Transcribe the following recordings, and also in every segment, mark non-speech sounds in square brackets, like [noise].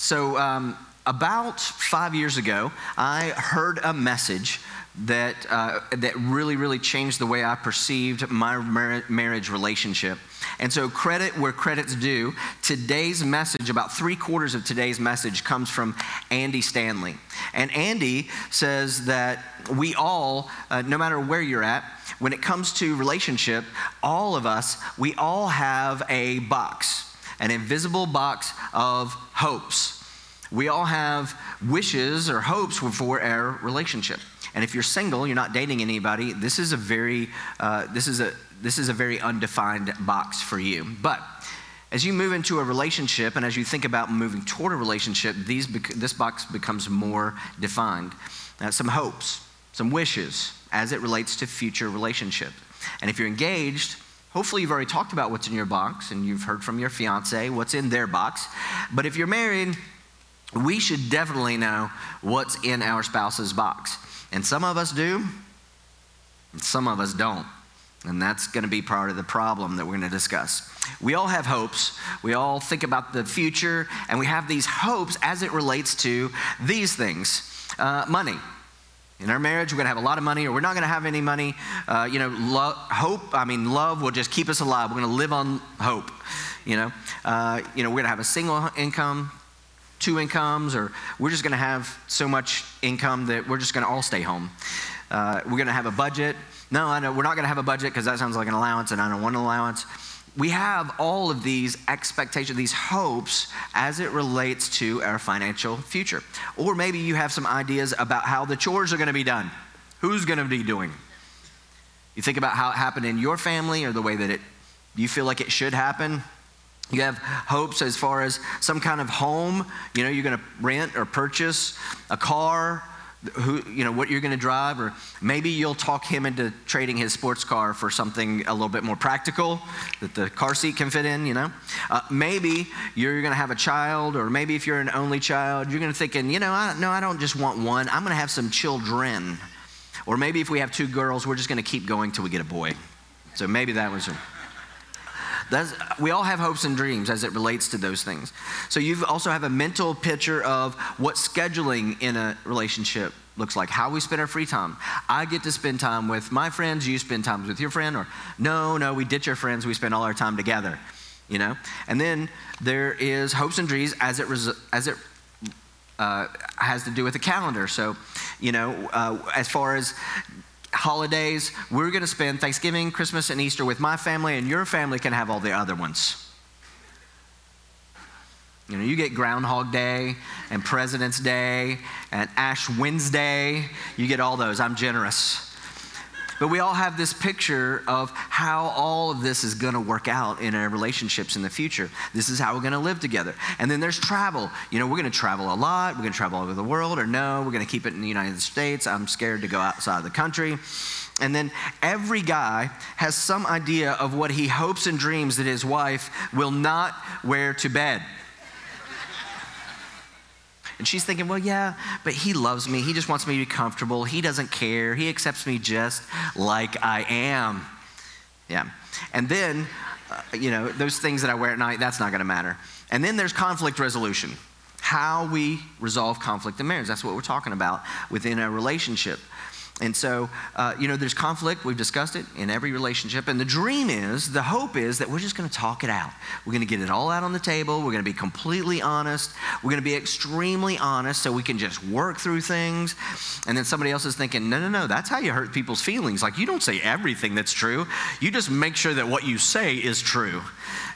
So, um, about five years ago, I heard a message that, uh, that really, really changed the way I perceived my mar- marriage relationship. And so, credit where credit's due, today's message, about three quarters of today's message, comes from Andy Stanley. And Andy says that we all, uh, no matter where you're at, when it comes to relationship, all of us, we all have a box, an invisible box of hopes. We all have wishes or hopes for our relationship. And if you're single, you're not dating anybody, this is a very, uh, this is a, this is a very undefined box for you. But as you move into a relationship and as you think about moving toward a relationship, these this box becomes more defined. Uh, some hopes, some wishes as it relates to future relationship. And if you're engaged, hopefully you've already talked about what's in your box and you've heard from your fiance what's in their box. But if you're married, we should definitely know what's in our spouse's box. And some of us do, and some of us don't. And that's going to be part of the problem that we're going to discuss. We all have hopes. We all think about the future, and we have these hopes as it relates to these things uh, money. In our marriage, we're going to have a lot of money, or we're not going to have any money. Uh, you know, lo- hope, I mean, love will just keep us alive. We're going to live on hope. You know, uh, you know, we're going to have a single income, two incomes, or we're just going to have so much income that we're just going to all stay home. Uh, we're going to have a budget. No, I know we're not going to have a budget because that sounds like an allowance, and I don't want an allowance. We have all of these expectations, these hopes as it relates to our financial future. Or maybe you have some ideas about how the chores are going to be done. Who's going to be doing? You think about how it happened in your family or the way that it you feel like it should happen. You have hopes as far as some kind of home, you know, you're going to rent or purchase a car, who, you know, what you're going to drive, or maybe you'll talk him into trading his sports car for something a little bit more practical that the car seat can fit in, you know. Uh, maybe you're going to have a child, or maybe if you're an only child, you're going to thinking, you know, I, no, I don't just want one. I'm going to have some children. Or maybe if we have two girls, we're just going to keep going till we get a boy. So maybe that was. That's, we all have hopes and dreams as it relates to those things. So you also have a mental picture of what scheduling in a relationship looks like, how we spend our free time. I get to spend time with my friends, you spend time with your friend, or no, no, we ditch our friends, we spend all our time together, you know? And then there is hopes and dreams as it, res- as it uh, has to do with the calendar. So, you know, uh, as far as holidays, we're going to spend Thanksgiving, Christmas, and Easter with my family, and your family can have all the other ones. You know, you get Groundhog Day and President's Day and Ash Wednesday. You get all those. I'm generous. But we all have this picture of how all of this is going to work out in our relationships in the future. This is how we're going to live together. And then there's travel. You know, we're going to travel a lot. We're going to travel all over the world, or no, we're going to keep it in the United States. I'm scared to go outside of the country. And then every guy has some idea of what he hopes and dreams that his wife will not wear to bed. And she's thinking, well, yeah, but he loves me. He just wants me to be comfortable. He doesn't care. He accepts me just like I am. Yeah. And then, uh, you know, those things that I wear at night, that's not going to matter. And then there's conflict resolution how we resolve conflict in marriage. That's what we're talking about within a relationship. And so, uh, you know, there's conflict. We've discussed it in every relationship. And the dream is, the hope is that we're just going to talk it out. We're going to get it all out on the table. We're going to be completely honest. We're going to be extremely honest so we can just work through things. And then somebody else is thinking, no, no, no, that's how you hurt people's feelings. Like, you don't say everything that's true, you just make sure that what you say is true.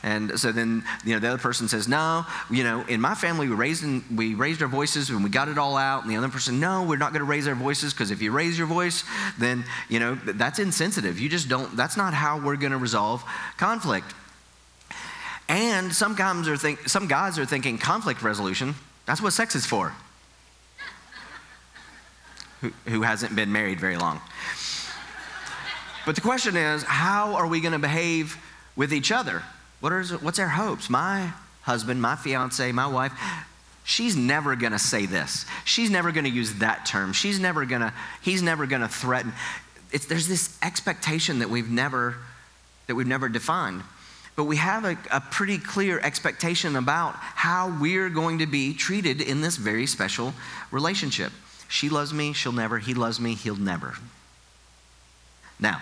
And so then, you know, the other person says, no, you know, in my family, we raised, in, we raised our voices and we got it all out. And the other person, no, we're not going to raise our voices because if you raise your voice, then, you know, that's insensitive. You just don't, that's not how we're going to resolve conflict. And some guys, are think, some guys are thinking conflict resolution, that's what sex is for. who, who hasn't been married very long. But the question is, how are we going to behave with each other? What are, what's our hopes? My husband, my fiance, my wife, she's never going to say this. She's never going to use that term. She's never going to, he's never going to threaten. It's, there's this expectation that we've never, that we've never defined. but we have a, a pretty clear expectation about how we're going to be treated in this very special relationship. She loves me, she'll never. He loves me, he'll never. Now,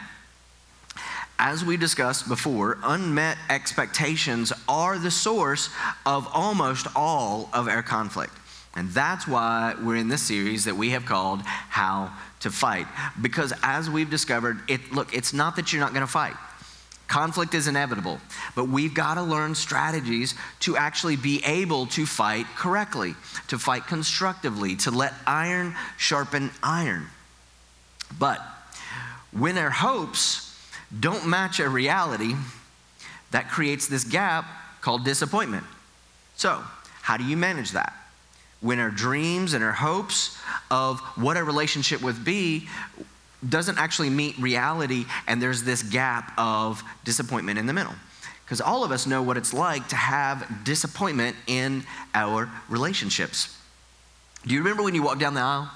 as we discussed before, unmet expectations are the source of almost all of our conflict. And that's why we're in this series that we have called How to Fight. Because as we've discovered, it, look, it's not that you're not going to fight. Conflict is inevitable, but we've got to learn strategies to actually be able to fight correctly, to fight constructively, to let iron sharpen iron. But when our hopes don't match a reality, that creates this gap called disappointment. So, how do you manage that? When our dreams and our hopes of what a relationship would be doesn't actually meet reality, and there's this gap of disappointment in the middle. Because all of us know what it's like to have disappointment in our relationships. Do you remember when you walked down the aisle?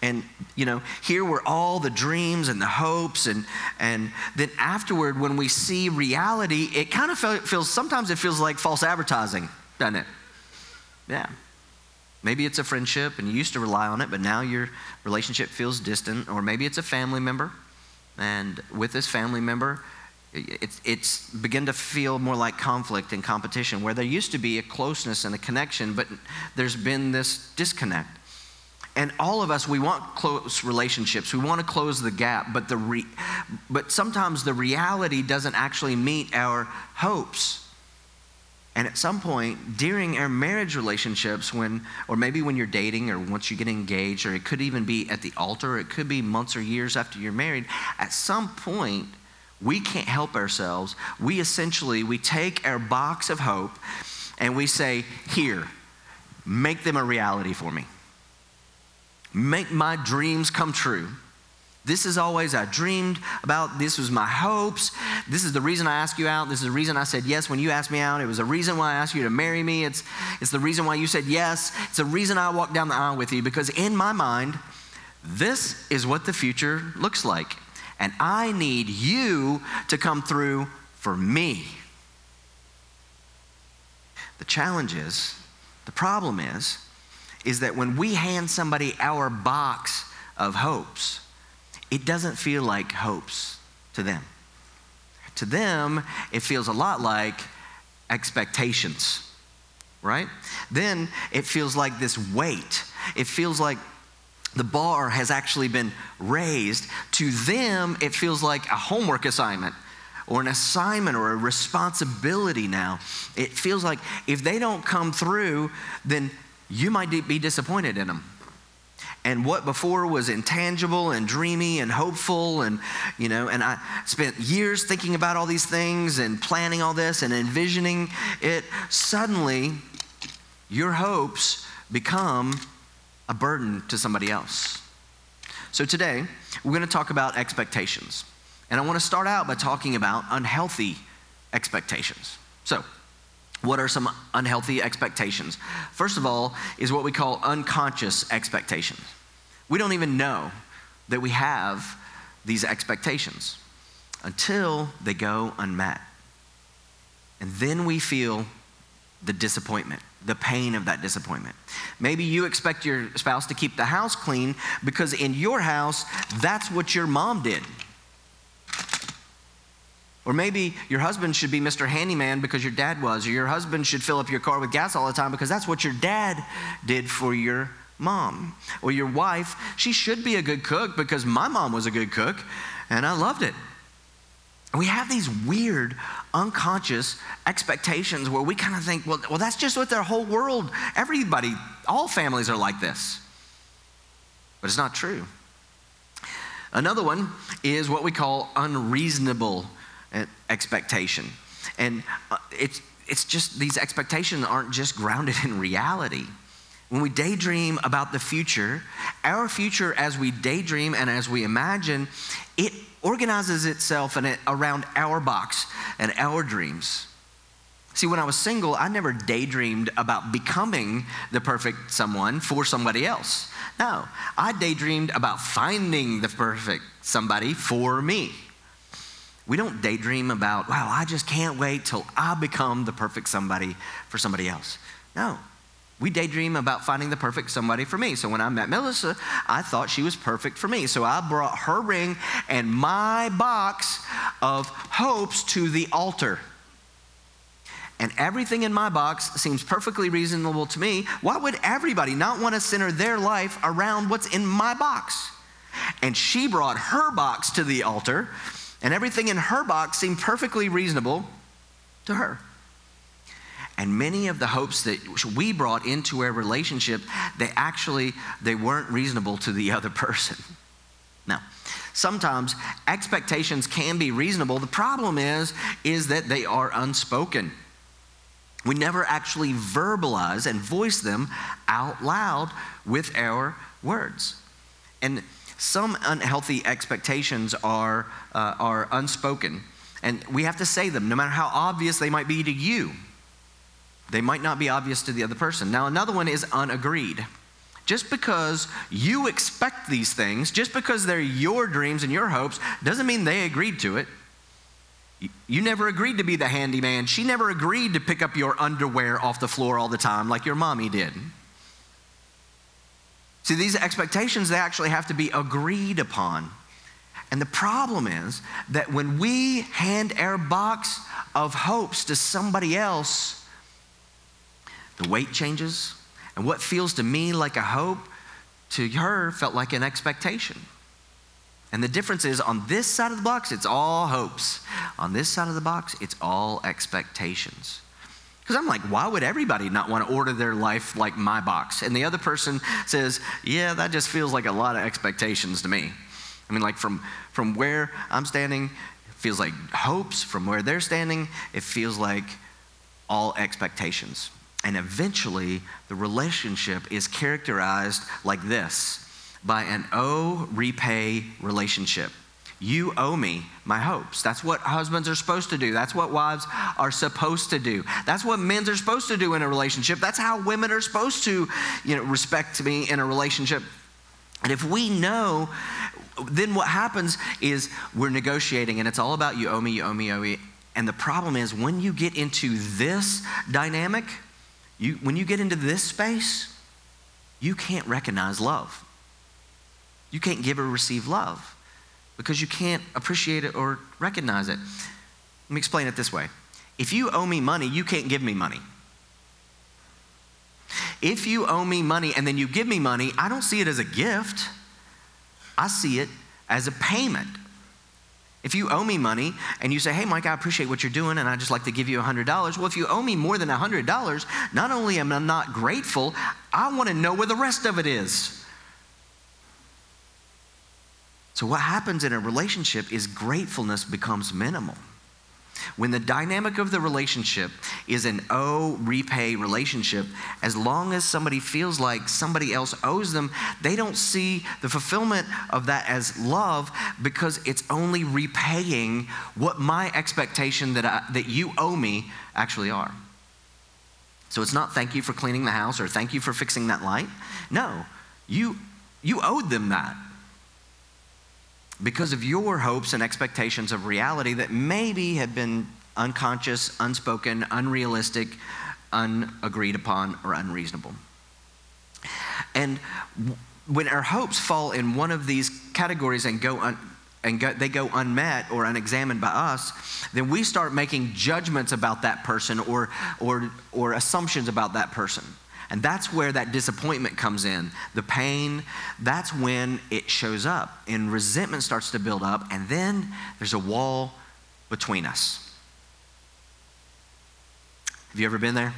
And, you know, here were all the dreams and the hopes. And, and then afterward, when we see reality, it kind of feels, sometimes it feels like false advertising, doesn't it? Yeah. Maybe it's a friendship and you used to rely on it, but now your relationship feels distant. Or maybe it's a family member. And with this family member, it's, it's begin to feel more like conflict and competition, where there used to be a closeness and a connection, but there's been this disconnect. And all of us, we want close relationships. We want to close the gap, but, the re- but sometimes the reality doesn't actually meet our hopes. And at some point during our marriage relationships, when, or maybe when you're dating, or once you get engaged, or it could even be at the altar, it could be months or years after you're married, at some point, we can't help ourselves. We essentially, we take our box of hope and we say, here, make them a reality for me. Make my dreams come true. This is always I dreamed about. This was my hopes. This is the reason I asked you out. This is the reason I said yes when you asked me out. It was the reason why I asked you to marry me. It's, it's the reason why you said yes. It's the reason I walked down the aisle with you because in my mind, this is what the future looks like. And I need you to come through for me. The challenge is, the problem is, is that when we hand somebody our box of hopes, it doesn't feel like hopes to them. To them, it feels a lot like expectations, right? Then it feels like this weight. It feels like the bar has actually been raised. To them, it feels like a homework assignment or an assignment or a responsibility now. It feels like if they don't come through, then you might be disappointed in them and what before was intangible and dreamy and hopeful and you know and i spent years thinking about all these things and planning all this and envisioning it suddenly your hopes become a burden to somebody else. So today we're going to talk about expectations. And i want to start out by talking about unhealthy expectations. So what are some unhealthy expectations? First of all, is what we call unconscious expectations. We don't even know that we have these expectations until they go unmet. And then we feel the disappointment, the pain of that disappointment. Maybe you expect your spouse to keep the house clean because in your house, that's what your mom did. Or maybe your husband should be Mr. Handyman because your dad was, or your husband should fill up your car with gas all the time because that's what your dad did for your mom. Or your wife, she should be a good cook because my mom was a good cook and I loved it. We have these weird, unconscious expectations where we kind of think, well, well, that's just what their whole world, everybody, all families are like this. But it's not true. Another one is what we call unreasonable expectation. And uh, it's, it's just these expectations aren't just grounded in reality. When we daydream about the future, our future as we daydream and as we imagine, it organizes itself in it around our box and our dreams. See, when I was single, I never daydreamed about becoming the perfect someone for somebody else. No, I daydreamed about finding the perfect somebody for me. We don't daydream about, wow, I just can't wait till I become the perfect somebody for somebody else. No. We daydream about finding the perfect somebody for me. So when I met Melissa, I thought she was perfect for me. So I brought her ring and my box of hopes to the altar. And everything in my box seems perfectly reasonable to me. Why would everybody not want to center their life around what's in my box? And she brought her box to the altar, and everything in her box seemed perfectly reasonable to her. And many of the hopes that we brought into our relationship, they actually they weren't reasonable to the [laughs] other person. Now, sometimes expectations can be reasonable. The problem is is that they are unspoken. We never actually verbalize and voice them out loud with our words. And some unhealthy expectations are, uh, are unspoken, and we have to say them no matter how obvious they might be to you. They might not be obvious to the other person. Now, another one is unagreed. Just because you expect these things, just because they're your dreams and your hopes, doesn't mean they agreed to it. You never agreed to be the handyman. She never agreed to pick up your underwear off the floor all the time like your mommy did. See, these expectations, they actually have to be agreed upon. And the problem is that when we hand our box of hopes to somebody else, the weight changes, and what feels to me like a hope to her felt like an expectation. And the difference is on this side of the box, it's all hopes. On this side of the box, it's all expectations. Because I'm like, why would everybody not want to order their life like my box? And the other person says, yeah, that just feels like a lot of expectations to me. I mean, like from, from where I'm standing, it feels like hopes. From where they're standing, it feels like all expectations. And eventually, the relationship is characterized like this by an owe repay relationship. You owe me my hopes. That's what husbands are supposed to do. That's what wives are supposed to do. That's what men are supposed to do in a relationship. That's how women are supposed to, you know, respect me in a relationship. And if we know, then what happens is we're negotiating and it's all about you owe me, you owe me, owe me. And the problem is when you get into this dynamic, you, when you get into this space, you can't recognize love. You can't give or receive love because you can't appreciate it or recognize it. Let me explain it this way if you owe me money, you can't give me money. If you owe me money and then you give me money, I don't see it as a gift, I see it as a payment. If you owe me money and you say, hey, Mike, I appreciate what you're doing and I'd just like to give you $100, well, if you owe me more than $100, not only am I not grateful, I want to know where the rest of it is. So, what happens in a relationship is gratefulness becomes minimal. When the dynamic of the relationship is an owe repay relationship, as long as somebody feels like somebody else owes them, they don't see the fulfillment of that as love because it's only repaying what my expectation that, I, that you owe me actually are. So it's not thank you for cleaning the house or thank you for fixing that light. No, you, you owed them that because of your hopes and expectations of reality that maybe have been unconscious, unspoken, unrealistic, unagreed upon, or unreasonable. And when our hopes fall in one of these categories and go un- and go, they go unmet or unexamined by us, then we start making judgments about that person or, or, or assumptions about that person. And that's where that disappointment comes in. The pain, that's when it shows up. And resentment starts to build up, and then there's a wall between us. Have you ever been there?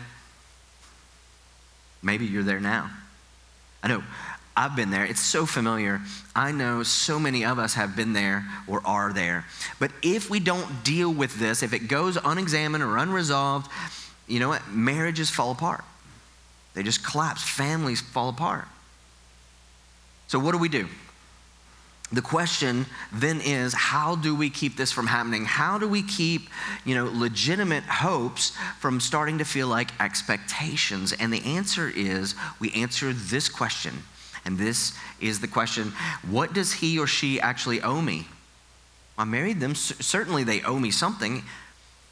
Maybe you're there now. I know I've been there. It's so familiar. I know so many of us have been there or are there. But if we don't deal with this, if it goes unexamined or unresolved, you know what? Marriages fall apart. They just collapse. Families fall apart. So, what do we do? The question then is how do we keep this from happening? How do we keep, you know, legitimate hopes from starting to feel like expectations? And the answer is we answer this question. And this is the question, what does he or she actually owe me? I married them. Certainly they owe me something.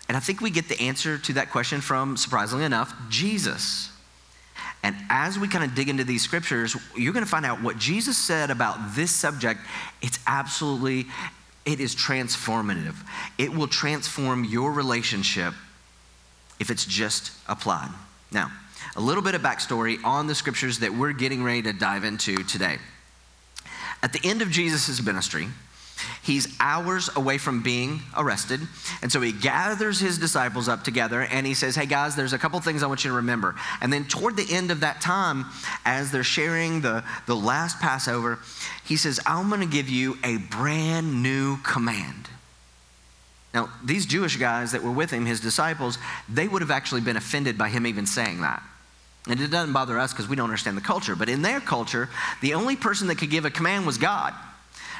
And I think we get the answer to that question from, surprisingly enough, Jesus. And as we kind of dig into these scriptures, you're going to find out what Jesus said about this subject. It's absolutely, it is transformative. It will transform your relationship if it's just applied. Now, a little bit of backstory on the scriptures that we're getting ready to dive into today. At the end of Jesus' ministry, He's hours away from being arrested. And so he gathers his disciples up together and he says, Hey guys, there's a couple things I want you to remember. And then toward the end of that time, as they're sharing the, the last Passover, he says, I'm going to give you a brand new command. Now, these Jewish guys that were with him, his disciples, they would have actually been offended by him even saying that. And it doesn't bother us because we don't understand the culture. But in their culture, the only person that could give a command was God.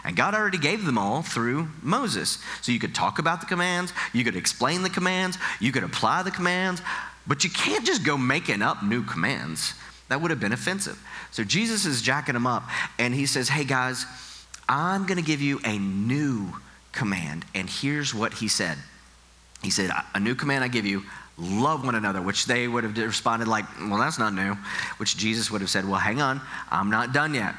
And God already gave them all through Moses. So you could talk about the commands, you could explain the commands, you could apply the commands, but you can't just go making up new commands. That would have been offensive. So Jesus is jacking them up and he says, Hey guys, I'm going to give you a new command. And here's what he said He said, A new command I give you love one another, which they would have responded like, Well, that's not new. Which Jesus would have said, Well, hang on, I'm not done yet.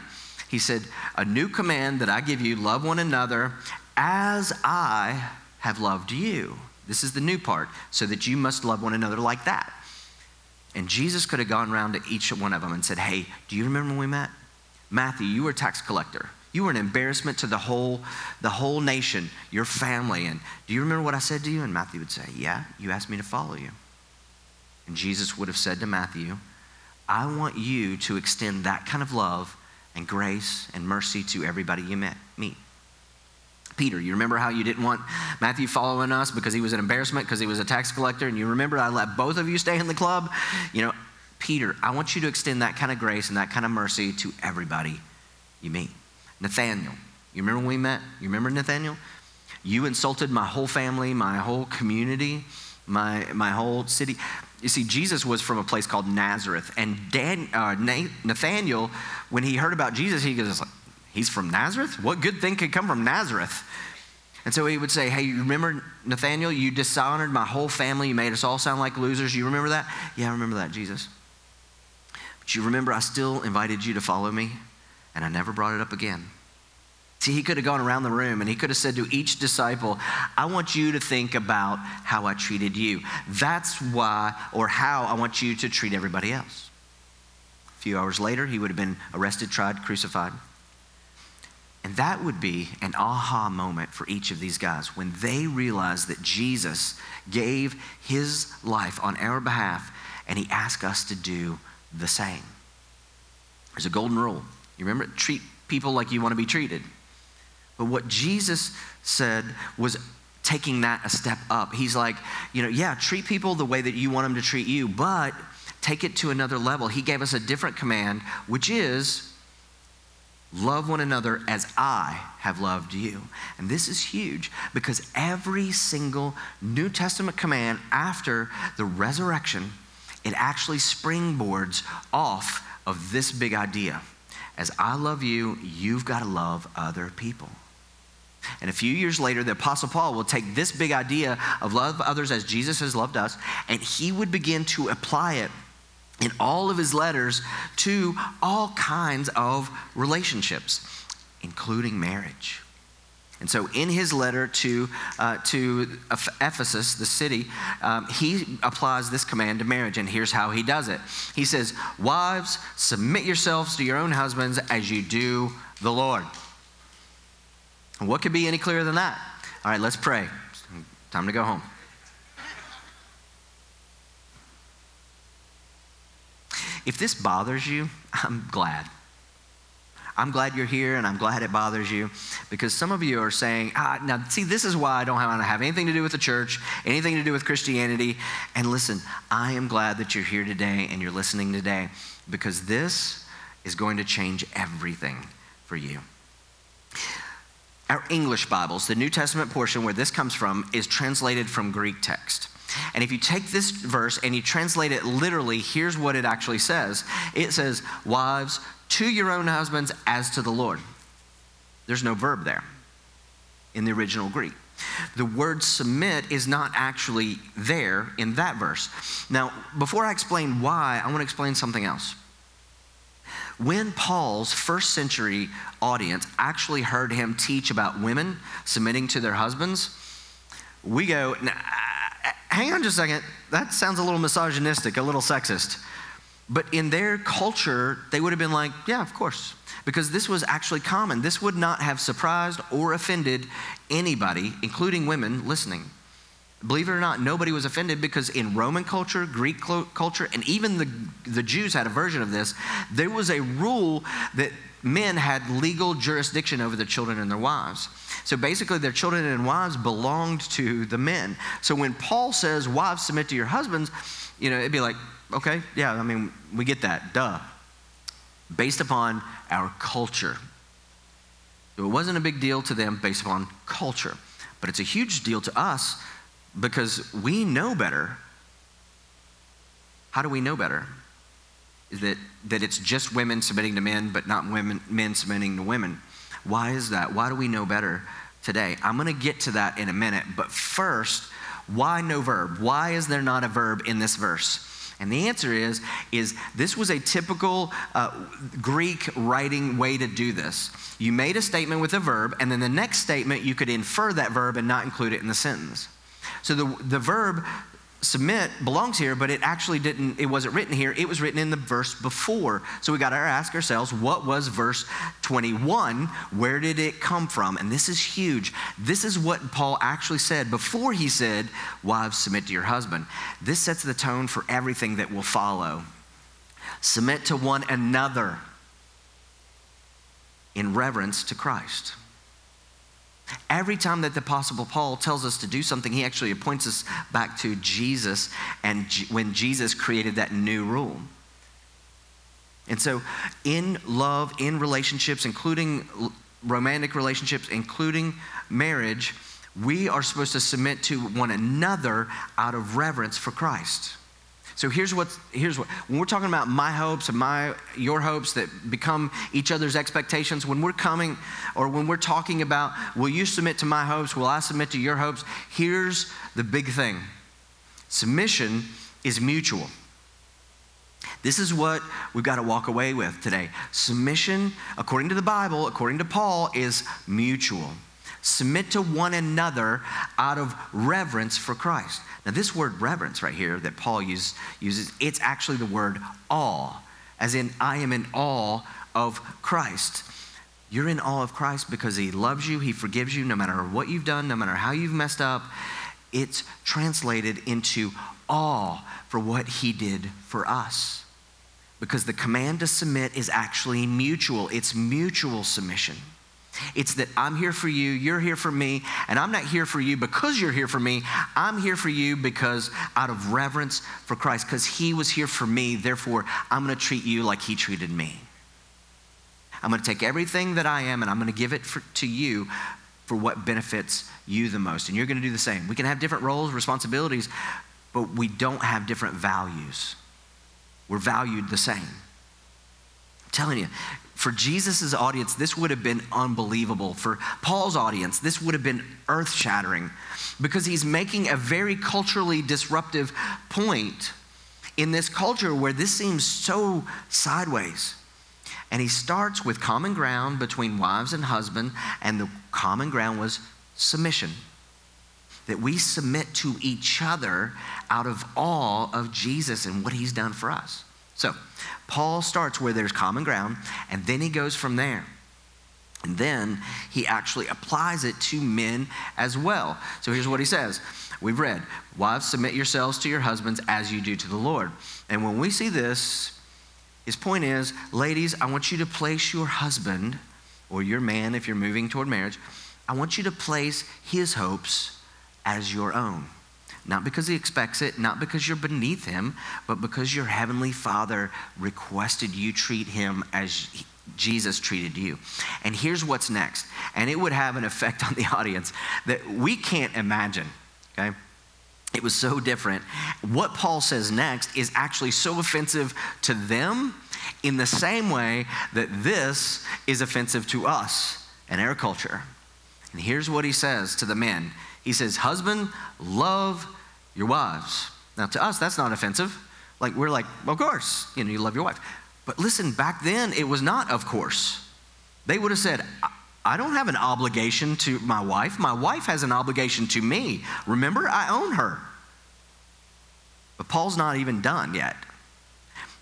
He said, A new command that I give you love one another as I have loved you. This is the new part, so that you must love one another like that. And Jesus could have gone around to each one of them and said, Hey, do you remember when we met? Matthew, you were a tax collector. You were an embarrassment to the whole, the whole nation, your family. And do you remember what I said to you? And Matthew would say, Yeah, you asked me to follow you. And Jesus would have said to Matthew, I want you to extend that kind of love and grace and mercy to everybody you met, meet. Peter, you remember how you didn't want Matthew following us because he was an embarrassment because he was a tax collector, and you remember I let both of you stay in the club? You know, Peter, I want you to extend that kind of grace and that kind of mercy to everybody you meet. Nathaniel, you remember when we met? You remember Nathaniel? You insulted my whole family, my whole community, my, my whole city. You see, Jesus was from a place called Nazareth, and Dan, uh, Nathaniel, when he heard about Jesus, he goes, "He's from Nazareth. What good thing could come from Nazareth?" And so he would say, "Hey, you remember Nathaniel? You dishonored my whole family. You made us all sound like losers. You remember that? Yeah, I remember that, Jesus. But you remember I still invited you to follow me, and I never brought it up again." See, he could have gone around the room and he could have said to each disciple, I want you to think about how I treated you. That's why, or how I want you to treat everybody else. A few hours later, he would have been arrested, tried, crucified. And that would be an aha moment for each of these guys when they realized that Jesus gave his life on our behalf and he asked us to do the same. There's a golden rule. You remember? Treat people like you want to be treated. But what Jesus said was taking that a step up. He's like, you know, yeah, treat people the way that you want them to treat you, but take it to another level. He gave us a different command, which is love one another as I have loved you. And this is huge because every single New Testament command after the resurrection, it actually springboards off of this big idea. As I love you, you've got to love other people. And a few years later, the Apostle Paul will take this big idea of love others as Jesus has loved us, and he would begin to apply it in all of his letters to all kinds of relationships, including marriage. And so, in his letter to, uh, to Ephesus, the city, um, he applies this command to marriage, and here's how he does it. He says, Wives, submit yourselves to your own husbands as you do the Lord. What could be any clearer than that? All right, let's pray. Time to go home. If this bothers you, I'm glad. I'm glad you're here and I'm glad it bothers you because some of you are saying, ah, now, see, this is why I don't want to have anything to do with the church, anything to do with Christianity. And listen, I am glad that you're here today and you're listening today because this is going to change everything for you. Our English Bibles, the New Testament portion where this comes from, is translated from Greek text. And if you take this verse and you translate it literally, here's what it actually says it says, Wives, to your own husbands as to the Lord. There's no verb there. in the original Greek. The word submit is not actually there in that verse. Now, before I explain why, I want to explain something else. When Paul's first century audience actually heard him teach about women submitting to their husbands, we go, hang on just a second, that sounds a little misogynistic, a little sexist. But in their culture, they would have been like, yeah, of course because this was actually common. This would not have surprised or offended anybody, including women listening. Believe it or not, nobody was offended because in Roman culture, Greek culture, and even the, the Jews had a version of this, there was a rule that men had legal jurisdiction over their children and their wives. So basically, their children and wives belonged to the men. So when Paul says, Wives, submit to your husbands, you know, it'd be like, okay, yeah, I mean, we get that, duh based upon our culture. It wasn't a big deal to them based upon culture, but it's a huge deal to us because we know better. How do we know better? That, that it's just women submitting to men, but not women, men submitting to women. Why is that? Why do we know better today? I'm going to get to that in a minute, but first, why no verb? Why is there not a verb in this verse? And the answer is, is this was a typical uh, Greek writing way to do this. You made a statement with a verb, and then the next statement you could infer that verb and not include it in the sentence. So the, the verb submit belongs here, but it actually didn't, it wasn't written here. It was written in the verse before. So we got to ask ourselves, what was verse 21? Where did it come from? And this is huge. This is what Paul actually said before he said, Wives, submit to your husband. This sets the tone for everything that will follow. Submit to one another in reverence to Christ. Every time that the Apostle Paul tells us to do something, he actually points us back to Jesus and when Jesus created that new rule. And so, in love, in relationships, including romantic relationships, including marriage, we are supposed to submit to one another out of reverence for Christ. So here's what here's what when we're talking about my hopes and my your hopes that become each other's expectations, when we're coming or when we're talking about will you submit to my hopes, will I submit to your hopes? Here's the big thing. Submission is mutual. This is what we've got to walk away with today. Submission, according to the Bible, according to Paul, is mutual. Submit to one another out of reverence for Christ. Now, this word reverence right here that Paul use, uses, it's actually the word awe, as in, I am in awe of Christ. You're in awe of Christ because he loves you, he forgives you no matter what you've done, no matter how you've messed up. It's translated into awe for what he did for us. Because the command to submit is actually mutual, it's mutual submission. It's that I'm here for you, you're here for me, and I'm not here for you because you're here for me. I'm here for you because out of reverence for Christ, because He was here for me, therefore, I'm going to treat you like He treated me. I'm going to take everything that I am and I'm going to give it for, to you for what benefits you the most. And you're going to do the same. We can have different roles, responsibilities, but we don't have different values. We're valued the same. I'm telling you, for Jesus' audience, this would have been unbelievable. For Paul's audience, this would have been earth shattering because he's making a very culturally disruptive point in this culture where this seems so sideways. And he starts with common ground between wives and husband, and the common ground was submission. That we submit to each other out of awe of Jesus and what he's done for us. So, Paul starts where there's common ground, and then he goes from there. And then he actually applies it to men as well. So here's what he says We've read, Wives, submit yourselves to your husbands as you do to the Lord. And when we see this, his point is, ladies, I want you to place your husband, or your man if you're moving toward marriage, I want you to place his hopes as your own. Not because he expects it, not because you're beneath him, but because your heavenly Father requested you treat him as Jesus treated you. And here's what's next. And it would have an effect on the audience that we can't imagine, okay? It was so different. What Paul says next is actually so offensive to them in the same way that this is offensive to us and our culture. And here's what he says to the men He says, Husband, love your wives. Now, to us, that's not offensive. Like, we're like, of course, you know, you love your wife. But listen, back then, it was not of course. They would have said, I don't have an obligation to my wife. My wife has an obligation to me. Remember, I own her. But Paul's not even done yet.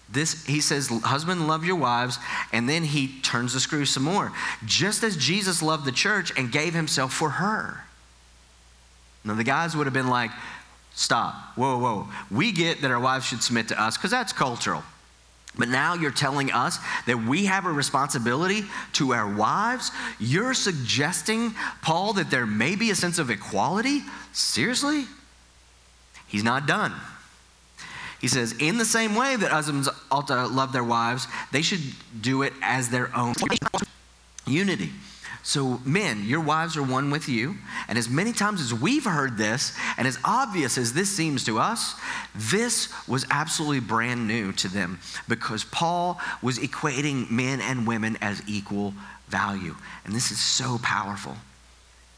This, he says, husband, love your wives, and then he turns the screw some more. Just as Jesus loved the church and gave himself for her. Now, the guys would have been like, stop, whoa, whoa. We get that our wives should submit to us because that's cultural. But now you're telling us that we have a responsibility to our wives? You're suggesting, Paul, that there may be a sense of equality? Seriously? He's not done. He says, in the same way that husbands ought to love their wives, they should do it as their own unity. So, men, your wives are one with you. And as many times as we've heard this, and as obvious as this seems to us, this was absolutely brand new to them because Paul was equating men and women as equal value. And this is so powerful.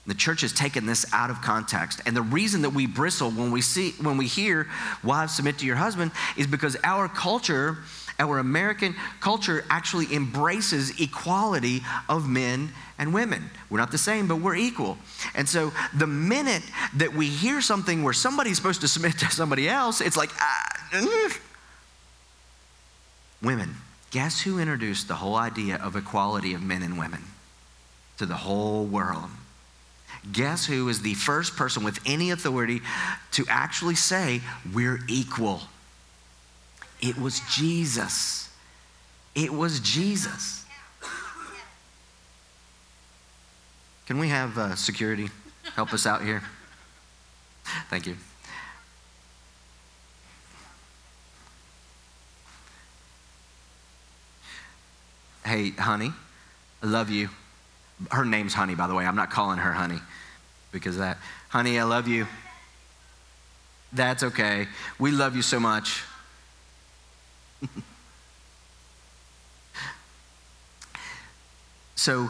The church has taken this out of context. And the reason that we bristle when we see when we hear wives submit to your husband is because our culture, our American culture actually embraces equality of men and women. We're not the same, but we're equal. And so the minute that we hear something where somebody's supposed to submit to somebody else, it's like ah, women. Guess who introduced the whole idea of equality of men and women to the whole world? Guess who is the first person with any authority to actually say, We're equal? It was Jesus. It was Jesus. Can we have uh, security help us out here? Thank you. Hey, honey, I love you. Her name's Honey, by the way. I'm not calling her Honey because that. Honey, I love you. That's okay. We love you so much. [laughs] so,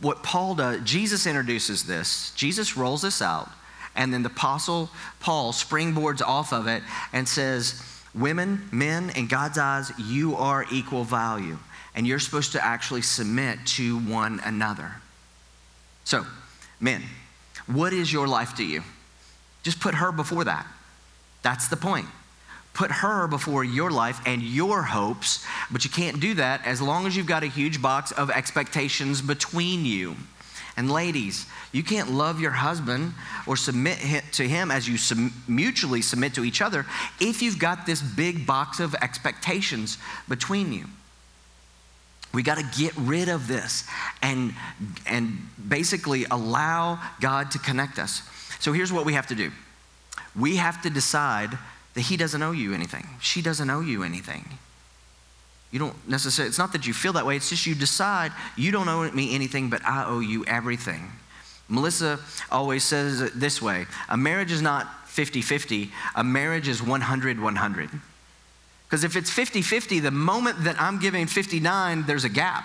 what Paul does, Jesus introduces this. Jesus rolls this out, and then the apostle Paul springboards off of it and says, Women, men, in God's eyes, you are equal value and you're supposed to actually submit to one another. So, men, what is your life to you? Just put her before that. That's the point. Put her before your life and your hopes, but you can't do that as long as you've got a huge box of expectations between you. And ladies, you can't love your husband or submit to him as you mutually submit to each other if you've got this big box of expectations between you. We got to get rid of this and, and basically allow God to connect us. So here's what we have to do we have to decide that He doesn't owe you anything, she doesn't owe you anything. You don't necessarily, it's not that you feel that way, it's just you decide you don't owe me anything, but I owe you everything. Melissa always says it this way a marriage is not 50 50, a marriage is 100 100. Because if it's 50 50, the moment that I'm giving 59, there's a gap.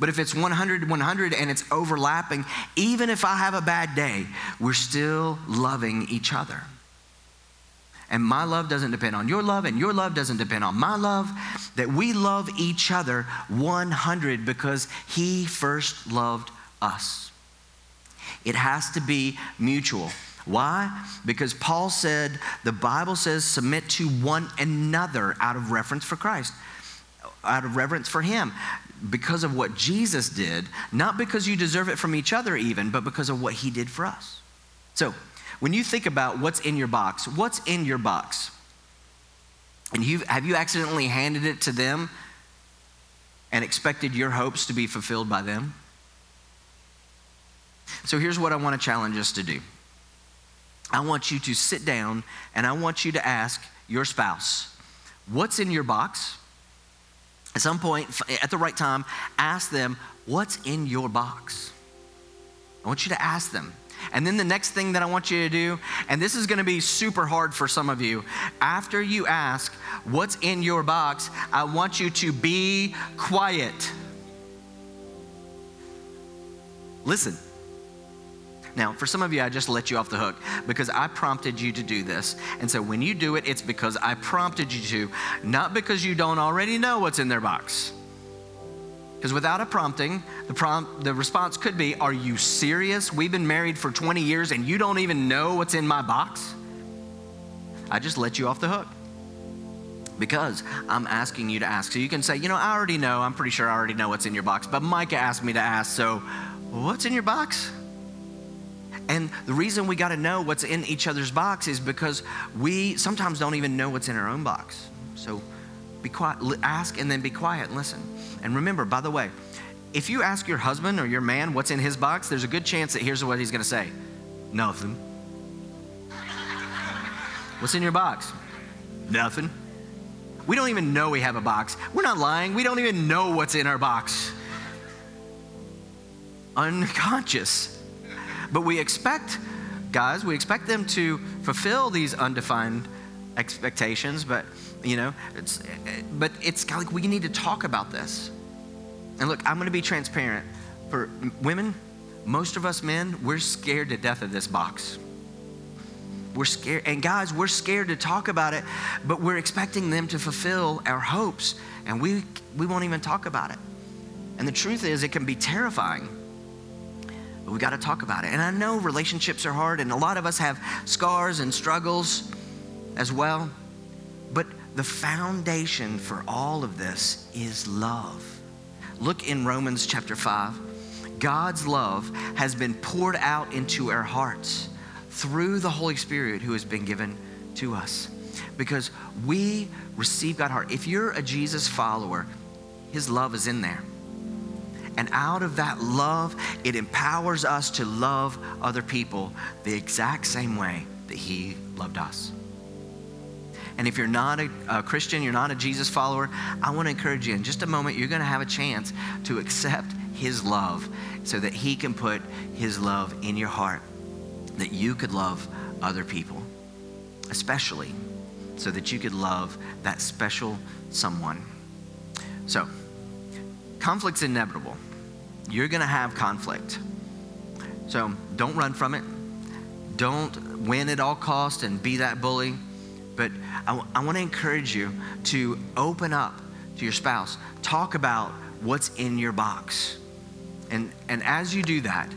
But if it's 100 100 and it's overlapping, even if I have a bad day, we're still loving each other. And my love doesn't depend on your love, and your love doesn't depend on my love. That we love each other 100 because He first loved us. It has to be mutual. Why? Because Paul said, the Bible says, submit to one another out of reverence for Christ, out of reverence for Him. Because of what Jesus did, not because you deserve it from each other, even, but because of what He did for us. So, when you think about what's in your box, what's in your box? And you have you accidentally handed it to them and expected your hopes to be fulfilled by them? So here's what I want to challenge us to do. I want you to sit down and I want you to ask your spouse, what's in your box? At some point, at the right time, ask them, what's in your box? I want you to ask them. And then the next thing that I want you to do, and this is going to be super hard for some of you, after you ask what's in your box, I want you to be quiet. Listen, Now, for some of you, I just let you off the hook because I prompted you to do this. And so when you do it, it's because I prompted you to, not because you don't already know what's in their box. Because without a prompting, the, prompt, the response could be Are you serious? We've been married for 20 years and you don't even know what's in my box? I just let you off the hook because I'm asking you to ask. So you can say, You know, I already know, I'm pretty sure I already know what's in your box, but Micah asked me to ask, so what's in your box? And the reason we got to know what's in each other's box is because we sometimes don't even know what's in our own box. So be quiet, ask and then be quiet and listen. And remember, by the way, if you ask your husband or your man what's in his box, there's a good chance that here's what he's going to say Nothing. what's in your box? Nothing. We don't even know we have a box. We're not lying. We don't even know what's in our box. Unconscious. But we expect, guys, we expect them to fulfill these undefined expectations, but you know, it's but it's like we need to talk about this. And look, I'm going to be transparent. For women, most of us men, we're scared to death of this box. We're scared, and guys, we're scared to talk about it, but we're expecting them to fulfill our hopes, and we we won't even talk about it. And the truth is, it can be terrifying but we got to talk about it. And I know relationships are hard, and a lot of us have scars and struggles as well. But the foundation for all of this is love. Look in Romans chapter 5. God's love has been poured out into our hearts through the Holy Spirit who has been given to us. Because we receive God's heart. If you're a Jesus follower, His love is in there. And out of that love, it empowers us to love other people the exact same way that He loved us. And if you're not a, a, Christian, you're not a Jesus follower, I want to encourage you in just a moment, you're going to have a chance to accept His love so that He can put His love in your heart, that you could love other people, especially so that you could love that special someone. So, conflict's inevitable you're going to have conflict. So don't run from it. Don't win at all cost and be that bully. But I, want to encourage you to open up to your spouse. Talk about what's in your box. And, and as you do that,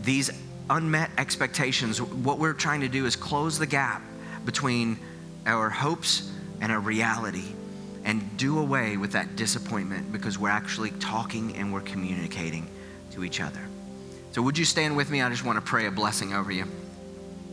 these unmet expectations, what we're trying to do is close the gap between our hopes and our reality and do away with that disappointment because we're actually talking and we're communicating to each other. So, would you stand with me? I just want to pray a blessing over you.